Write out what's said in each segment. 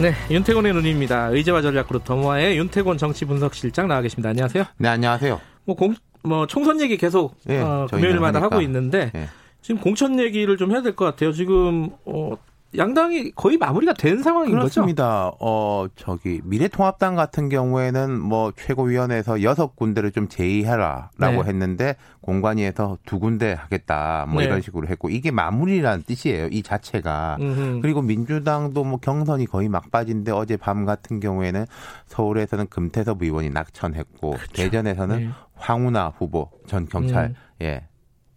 네, 윤태곤의 눈입니다. 의제와 전략 그룹 더모아의 윤태곤 정치 분석실장 나와 계십니다. 안녕하세요. 네, 안녕하세요. 뭐 공, 뭐 총선 얘기 계속 네, 어, 금요일마다 하니까. 하고 있는데 네. 지금 공천 얘기를 좀 해야 될 것 같아요. 지금 어, 양당이 거의 마무리가 된 상황인 거죠? 그렇습니다. 어, 저기, 미래통합당 같은 경우에는 뭐 최고위원회에서 여섯 군데를 좀 제의해라 라고 네. 했는데 공관위에서 두 군데 하겠다 뭐 네. 이런 식으로 했고 이게 마무리라는 뜻이에요. 이 자체가. 음흠. 그리고 민주당도 뭐 경선이 거의 막바지인데 어제 밤 같은 경우에는 서울에서는 금태섭 의원이 낙천했고 대전에서는 네. 황운하 후보 전 경찰 음. 예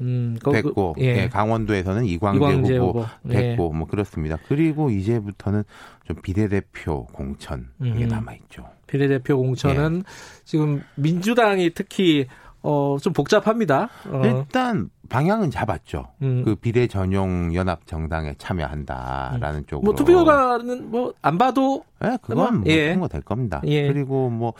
음, 거- 됐고 그- 예. 예, 강원도에서는 이광재, 이광재 후보, 후보. 예. 됐고 뭐 그렇습니다. 그리고 이제부터는 좀 비례대표 공천 이게 음. 남아 있죠. 비례대표 공천은 지금 민주당이 특히 어, 좀 복잡합니다. 어, 일단 방향은 잡았죠. 음. 그 비례 전용 연합 정당에 참여한다라는 쪽으로. 뭐 투표 결과는 뭐 안 봐도 예, 그건 뭐 예. 통과될 겁니다. 예. 그리고 뭐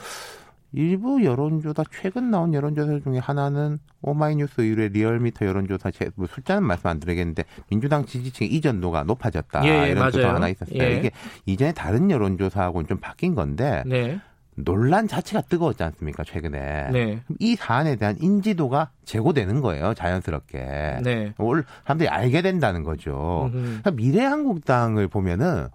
일부 여론조사 최근 나온 여론조사 중에 하나는 오마이뉴스 의뢰 리얼미터 여론조사 제, 뭐 숫자는 말씀 안 드리겠는데 민주당 지지층의 이전도가 높아졌다 예, 예, 이런 조사. 하나 있었어요. 예. 이게 이전에 다른 여론조사하고는 좀 바뀐 건데 네. 논란 자체가 뜨거웠지 않습니까 최근에 네. 이 사안에 대한 인지도가 제고되는 거예요 자연스럽게 네. 올 사람들이 알게 된다는 거죠. 그러니까 미래한국당을 보면은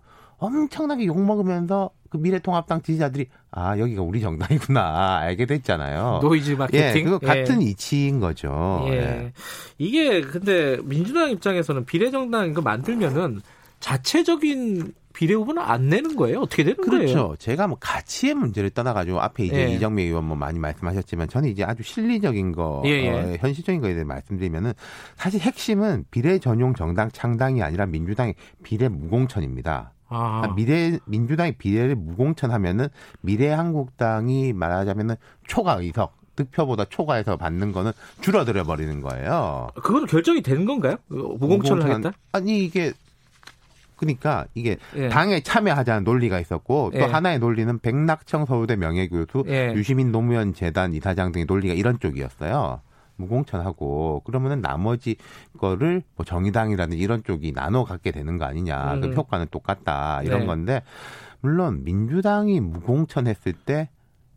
엄청나게 욕 먹으면서 그 미래통합당 지지자들이 아 여기가 우리 정당이구나 알게 됐잖아요. 노이즈 예, 마케팅. 그거 예. 같은 이치인 거죠. 예. 예. 이게 근데 민주당 입장에서는 비례정당 이거 만들면은 자체적인 비례 후보는 안 내는 거예요? 어떻게 되는 거예요? 그렇죠. 제가 뭐 가치의 문제를 떠나가지고 앞에 이제 예. 이정미 의원 뭐 많이 말씀하셨지만 저는 이제 아주 실리적인 거, 예, 예. 어, 현실적인 거에 대해 말씀드리면은 사실 핵심은 비례 전용 정당 창당이 아니라 민주당의 비례 무공천입니다. 아, 그러니까 미래 민주당이 비례를 무공천하면은 미래 한국당이 말하자면은 초과 의석 득표보다 초과해서 받는 거는 줄어들어 버리는 거예요. 그거는 결정이 된 건가요? 어, 무공천을 무공천- 하겠다? 아니 이게 그러니까 이게 예. 당에 참여하자는 논리가 있었고 또 예. 하나의 논리는 백낙청 서울대 명예교수 예. 유시민 노무현 재단 이사장 등의 논리가 이런 쪽이었어요. 무공천하고 그러면은 나머지 거를 뭐 정의당이라든 이런 쪽이 나눠 갖게 되는 거 아니냐. 그 음. 효과는 똑같다. 이런 네. 건데 물론 민주당이 무공천 했을 때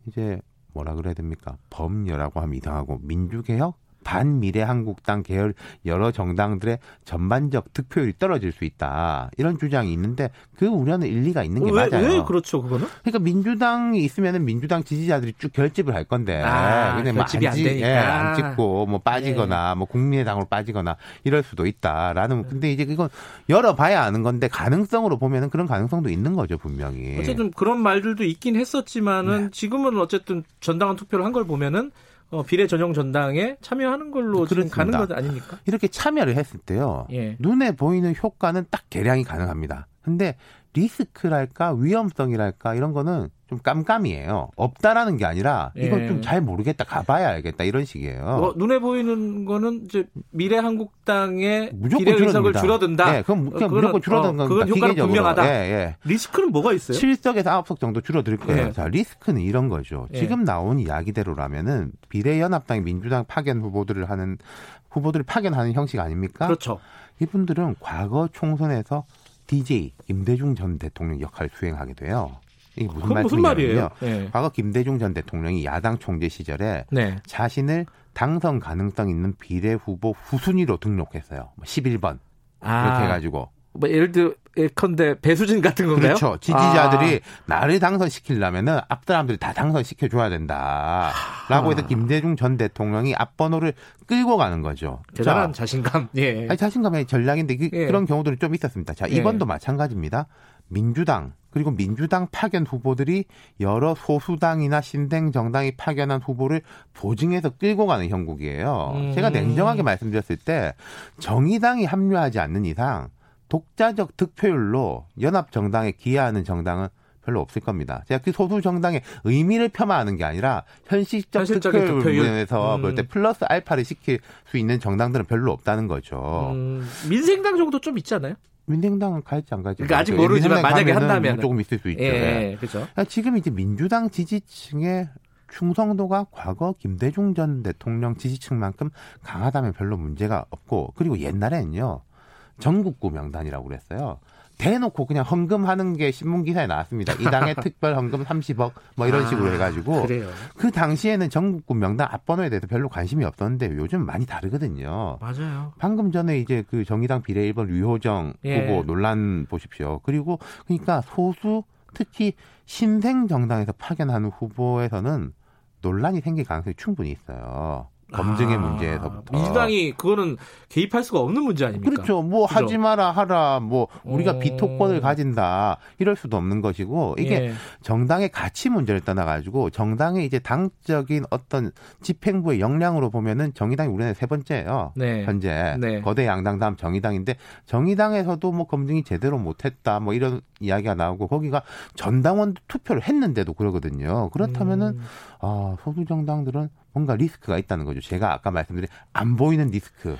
이제 뭐라 그래야 됩니까? 범여라고 하면 이상하고 민주개혁 반미래 한국당 계열 여러 정당들의 전반적 득표율이 떨어질 수 있다 이런 주장이 있는데 그 우려는 일리가 있는 게 왜, 맞아요. 왜 그렇죠, 그거는? 그러니까 민주당이 있으면은 민주당 지지자들이 쭉 결집을 할 건데 아, 근데 뭐 결집이 안 지- 되니까. 네. 예, 안 찍고 뭐 빠지거나 뭐 국민의당으로 빠지거나 이럴 수도 있다라는 근데 이제 이건 열어봐야 아는 건데 가능성으로 보면은 그런 가능성도 있는 거죠 분명히. 어쨌든 그런 말들도 있긴 했었지만은 네. 지금은 어쨌든 전당원 투표를 한 걸 보면은 어, 비례 전용 전당에 참여하는 걸로 지금 가는. 것 아닙니까? 이렇게 참여를 했을 때요. 예. 눈에 보이는 효과는 딱 계량이 가능합니다. 근데 리스크랄까 위험성이랄까 이런 거는 좀 깜깜이에요. 없다라는 게 아니라 이건 예. 좀잘 모르겠다. 가봐야 알겠다. 이런 식이에요. 어, 눈에 보이는 거는 이제 미래 한국당의 무조건 비례 의석을. 줄어든다. 예, 그건 어, 무조건 그거는- 줄어드는 어. 그건 효과는 기계적으로. 분명하다. 예, 예. 리스크는 뭐가 있어요? 7석에서 9석 정도 줄어들 거예요. 예. 자, 리스크는 이런 거죠. 예. 지금 나온 이야기대로라면은 비례연합당이 민주당 파견 후보들을 하는 후보들을 파견하는 형식 아닙니까? 그렇죠. 이분들은 과거 총선에서 DJ 김대중 전 대통령 역할을 수행하게 돼요. 이게 무슨 그건 무슨. 말이에요? 예. 과거 김대중 전 대통령이 야당 총재 시절에 네. 자신을 당선 가능성 있는 비례 후보 후순위로 등록했어요. 뭐 11번 아, 이렇게 해가지고 뭐 예를 들어 예컨대 배수진 같은 건가요? 그렇죠. 지지자들이 나를 당선시키려면은 앞 사람들이 다 당선시켜 줘야 된다라고 해서 김대중 전 대통령이 앞번호를 끌고 가는 거죠. 아, 대단한 자, 자신감. 예. 아니, 자신감의 전략인데 그, 예. 런 경우들이 좀 있었습니다. 자, 예. 이번도 마찬가지입니다. 민주당 그리고 민주당 파견 후보들이 여러 소수당이나 신생 정당이 파견한 후보를 보증해서 끌고 가는 형국이에요. 음. 제가 냉정하게 말씀드렸을 때 정의당이 합류하지 않는 이상 독자적 득표율로 연합 정당에 기여하는 정당은 별로 없을 겁니다. 제가 그 소수 정당의 의미를 폄하하는 게 아니라 현실적 득표율 득표율. 부분에서 음. 볼때 플러스 알파를 시킬 수 있는 정당들은 별로 없다는 거죠. 음, 민생당 정도 좀 있지 않아요? 민생당은 갈지 안 갈지. 그러니까 아직. 모르지만 만약에. 뭐 조금 있을 수 있죠. 예, 네. 그죠. 그러니까 지금 이제 민주당 지지층의 충성도가 과거 김대중 전 대통령 지지층만큼 강하다면 별로 문제가 없고 그리고 옛날에는요 전국구 명단이라고 그랬어요. 대놓고 그냥 헌금하는 게 신문 기사에 나왔습니다. 이 당의 특별 헌금 30억 뭐 이런 식으로 아, 해가지고 그래요. 그 당시에는 전국구 명단 앞번호에 대해서 별로 관심이 없었는데 요즘 많이 다르거든요. 맞아요. 방금 전에 이제 그 정의당 비례 1번 류호정 예. 후보 논란 보십시오. 그리고 그러니까 소수 특히 신생 정당에서 파견하는 후보에서는 논란이 생길 가능성이 충분히 있어요. 검증의 아, 문제에서부터. 민주당이 그거는 개입할 수가 없는 문제 아닙니까? 그렇죠. 뭐 그죠? 하지 마라 하라 뭐 우리가 어. 비토권을 가진다 이럴 수도 없는 것이고 이게 예. 정당의 가치 문제를 떠나 가지고 정당의 이제 당적인 어떤 집행부의 역량으로 보면은 정의당이 우리나라 세 번째예요. 네. 현재 네. 거대 양당 다음 정의당인데 정의당에서도 뭐 검증이 제대로 못했다 뭐 이런 이야기가 나오고 거기가 전당원 투표를 했는데도 그러거든요. 그렇다면은 음. 아 소수 정당들은 뭔가 리스크가 있다는 거죠. 제가 아까 말씀드린 안 보이는 리스크.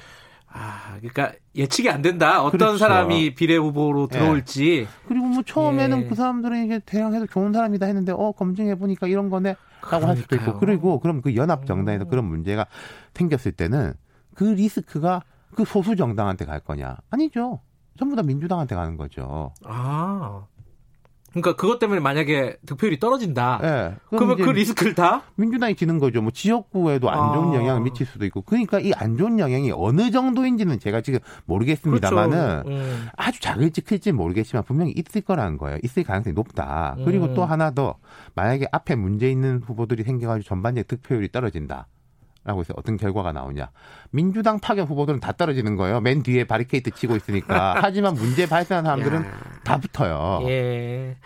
아, 그러니까 예측이 안 된다. 어떤 그렇죠. 사람이 비례 후보로 예. 들어올지. 그리고 뭐 처음에는 예. 그 사람들은 이게 해도 좋은 사람이다 했는데 어 검증해 보니까 이런 거네라고 할 수도. 있고 그리고 그럼 그 연합 정당에서 그런 문제가 생겼을 때는 그 리스크가 그 소수 정당한테 갈 거냐? 아니죠. 전부 다 민주당한테 가는 거죠. 아. 그러니까 그것 때문에 만약에 득표율이 떨어진다. 예. 그러면 그 리스크를 다 민주당이 지는 거죠. 뭐 지역구에도 안 좋은 아. 영향을 미칠 수도 있고. 그러니까 이 안 좋은 영향이 어느 정도인지는 제가 지금 모르겠습니다만은 그렇죠. 음. 아주 작을지 클지 모르겠지만 분명히 있을 거라는 거예요. 있을 가능성이 높다. 그리고 음. 또 하나 더 만약에 앞에 문제 있는 후보들이 생겨가지고 전반적인 득표율이 떨어진다. 라고 해서 어떤 결과가 나오냐. 민주당 파견 후보들은 다 떨어지는 거예요. 맨 뒤에 바리케이트 치고 있으니까. 하지만 문제 발생한 사람들은 야. 다 붙어요. 예.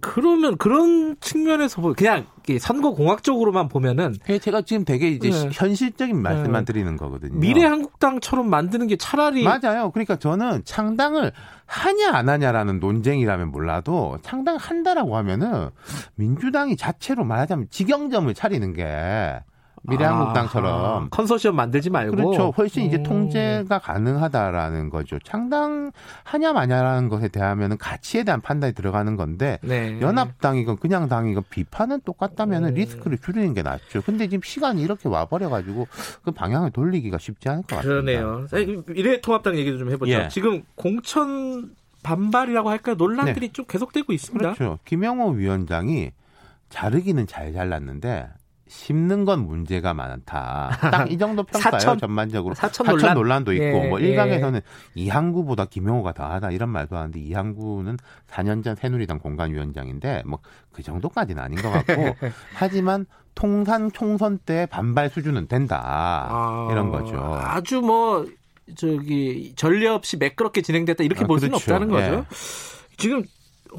그러면 그런 측면에서 보 그냥 선거 공학적으로만 보면은 제가 지금 되게 이제 네. 현실적인 말씀만 네. 드리는 거거든요. 미래 한국당처럼 만드는 게 차라리 맞아요. 그러니까 저는 창당을 하냐 안 하냐라는 논쟁이라면 몰라도 창당 한다라고 하면은 민주당이 자체로 말하자면 직영점을 차리는 게 미래한국당처럼 아하, 컨소시엄 만들지 말고 그렇죠. 훨씬 이제 음. 통제가 가능하다라는 거죠. 창당하냐 마냐라는 것에 대하면은 가치에 대한 판단이 들어가는 건데 네. 연합당이건 그냥 당이건 비판은 똑같다면은 음. 리스크를 줄이는 게 낫죠. 근데 지금 시간이 이렇게 와버려가지고 그 방향을 돌리기가 쉽지 않을 것 같습니다. 그러네요. 미래통합당 얘기도 좀 해보죠. 예. 지금 공천 반발이라고 할까요? 논란들이 좀 계속되고 있습니다. 네. 그렇죠. 김영호 위원장이 자르기는 잘 잘랐는데 심는 건 문제가 많다. 딱 이 정도 평가예요. 사천? 전반적으로 사천 논란? 논란도 있고 예, 뭐 예. 일각에서는 이항구보다 김영호가 더하다 이런 말도 하는데 이항구는 4년 전 새누리당 공관위원장인데 뭐 그 정도까지는 아닌 것 같고 하지만 통산 총선 때 반발 수준은 된다 아, 이런 거죠. 아주 뭐 저기 전례 없이 매끄럽게 진행됐다 이렇게 아, 볼 수는 그렇죠. 없다는 거죠. 지금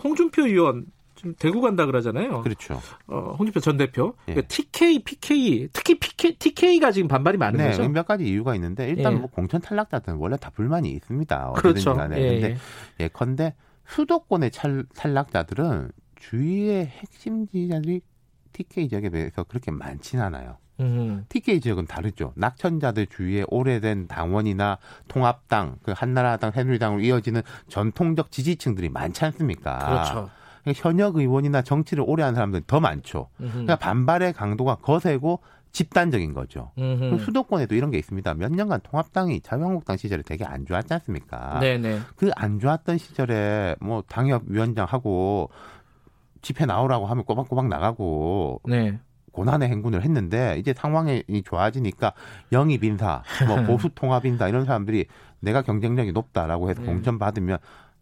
홍준표 의원 지금 대구 간다 그러잖아요. 그렇죠. 어, 홍준표 전 대표. 예. 그러니까 TK, PK, 특히 PK, TK가 지금 반발이 많은 네, 거죠. 몇 가지 이유가 있는데 일단 예. 뭐 공천 탈락자들은 원래 다 불만이 있습니다. 그렇죠. 간에. 예, 근데 예. 예컨대 수도권의 찰- 탈락자들은 주위의 핵심 지지자들이 TK 지역에 비해서 그렇게 많진 않아요. 음, TK 지역은 다르죠. 낙천자들 주위에 오래된 당원이나 통합당, 그 한나라당, 새누리당으로 이어지는 전통적 지지층들이 많지 않습니까? 그렇죠. 현역 의원이나 정치를 오래 한 사람들은 더 많죠. 그러니까 반발의 강도가 거세고 집단적인 거죠. 수도권에도 이런 게 있습니다. 몇 년간 통합당이 자유한국당 시절에 되게 안 좋았지 않습니까? 네네. 그안 좋았던 시절에 뭐 당협 위원장하고 집회 나오라고 하면 꼬박꼬박 나가고 네. 고난의 행군을 했는데 이제 상황이 좋아지니까 영입 인사, 뭐 보수 통합 인사 이런 사람들이 내가 경쟁력이 높다라고 해서 네. 공천 받으면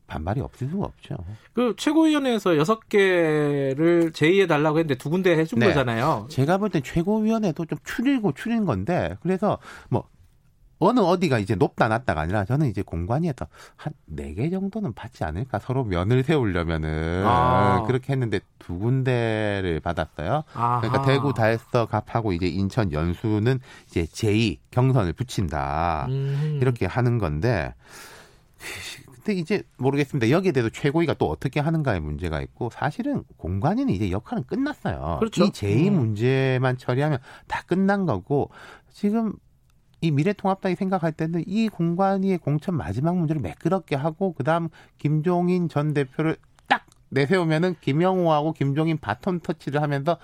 반발이 없을 수가 없죠. 그 최고위원회에서 여섯 개를 제의해 달라고 했는데 두 군데 해준 네. 거잖아요. 제가 볼 땐 최고위원회도 좀 추리고 추린 건데 그래서 뭐 어느 어디가 이제 높다 낮다가 아니라 저는 이제 공관위에서 한 네 개 정도는 받지 않을까 서로 면을 세우려면은 아. 그렇게 했는데 두 군데를 받았어요. 아하. 그러니까 대구 달서 갑하고 이제 인천 연수는 이제 제2 경선을 붙인다 음. 이렇게 하는 건데 근데 이제 모르겠습니다. 여기에 대해서 최고위가 또 어떻게 하는가의 문제가 있고 사실은 공관위는 이제 역할은 끝났어요. 그렇죠. 이 제2 음. 문제만 처리하면 다 끝난 거고 지금 이 미래통합당이 생각할 때는 이 공관위의 공천 마지막 문제를 매끄럽게 하고 그다음 김종인 전 대표를 딱 내세우면은 김영호하고 김종인 바톤 터치를 하면서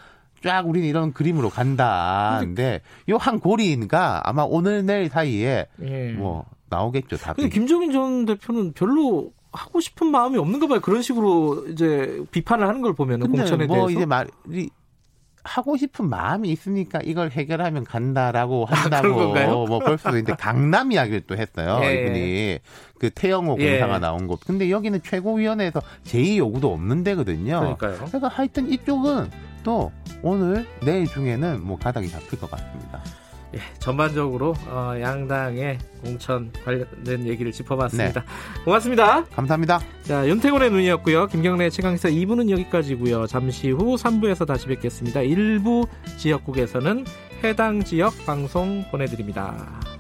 쫙 우리는 이런 그림으로 간다는데 요 한 고리가 아마 오늘 내일 사이에 예. 뭐 나오겠죠. 답이. 김종인 전 대표는 별로 하고 싶은 마음이 없는가 봐요. 그런 식으로 이제 비판을 하는 걸 근데 공천에 뭐 대해서. 이제 말이 하고 싶은 마음이 있으니까 이걸 해결하면 간다라고 한다고 아, 그런 건가요? 뭐볼 수도 있는데 강남 이야기를 또 했어요. 예. 이분이 그 태영호 예. 공사가 나온 곳. 근데 여기는 최고위원회에서 제2 요구도 없는 데거든요. 그러니까요. 그러니까 하여튼 이쪽은 또 오늘 내일 중에는 뭐 가닥이 잡힐 것 같습니다. 예, 전반적으로 어, 양당의 공천 관련된 얘기를 짚어봤습니다. 고맙습니다. 감사합니다. 자, 윤태곤의 눈이었고요. 김경래 최강사 2부는 여기까지고요. 잠시 후 3부에서 다시 뵙겠습니다. 일부 지역국에서는 해당 지역 방송 보내드립니다.